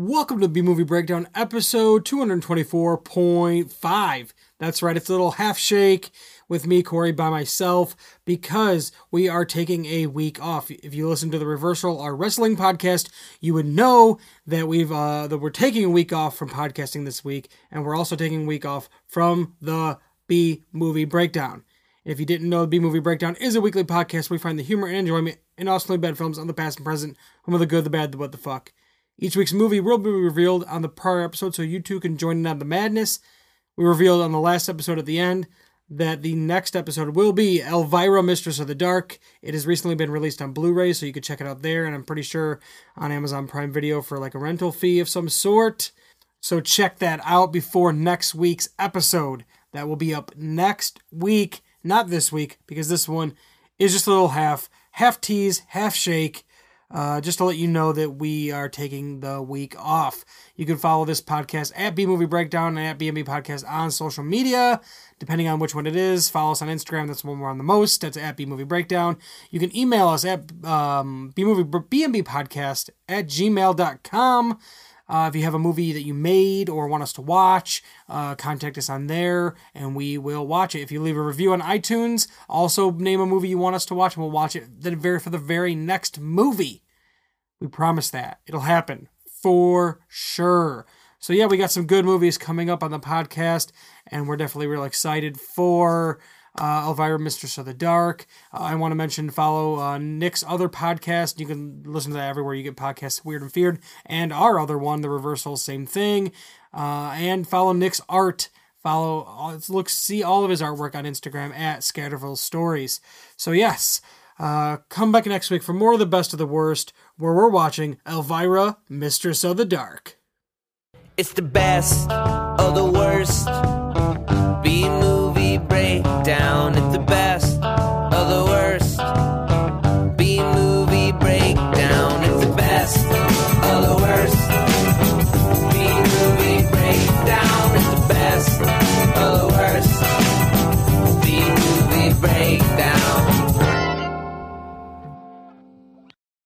Welcome to B Movie Breakdown, episode 224.5. That's right, it's a little half shake with me, Corey, by myself, because we are taking a week off. If you listen to the Reversal, our wrestling podcast, you would know that we've uh, that we're taking a week off from podcasting this week, and we're also taking a week off from the B Movie Breakdown. If you didn't know, the B Movie Breakdown is a weekly podcast where we find the humor and enjoyment in awesomely bad films on the past and present, from the good, the bad, the what the fuck. Each week's movie will be revealed on the prior episode, so you too can join in on the madness. We revealed on the last episode at the end that the next episode will be Elvira, Mistress of the Dark. It has recently been released on Blu ray, so you can check it out there, and I'm pretty sure on Amazon Prime Video for like a rental fee of some sort. So check that out before next week's episode. That will be up next week, not this week, because this one is just a little half, half tease, half shake. Uh, just to let you know that we are taking the week off. You can follow this podcast at B Movie Breakdown and at BMB Podcast on social media, depending on which one it is. Follow us on Instagram. That's the one we're on the most. That's at B Movie Breakdown. You can email us at um, B Movie BMB Podcast at gmail.com. Uh, if you have a movie that you made or want us to watch, uh, contact us on there and we will watch it. If you leave a review on iTunes, also name a movie you want us to watch and we'll watch it the very for the very next movie. We promise that it'll happen for sure. So yeah, we got some good movies coming up on the podcast, and we're definitely real excited for uh, Elvira, Mistress of the Dark. Uh, I want to mention follow uh, Nick's other podcast. You can listen to that everywhere you get podcasts, Weird and Feared, and our other one, The Reversal, same thing. Uh, and follow Nick's art. Follow, look, see all of his artwork on Instagram at Scatterville Stories. So yes, uh, come back next week for more of the best of the worst, where we're watching Elvira, Mistress of the Dark. It's the best of the worst. B movie breakdown. It's the best of the worst. B movie breakdown. It's the best of the worst. B movie breakdown. It's the best of the worst. B movie breakdown.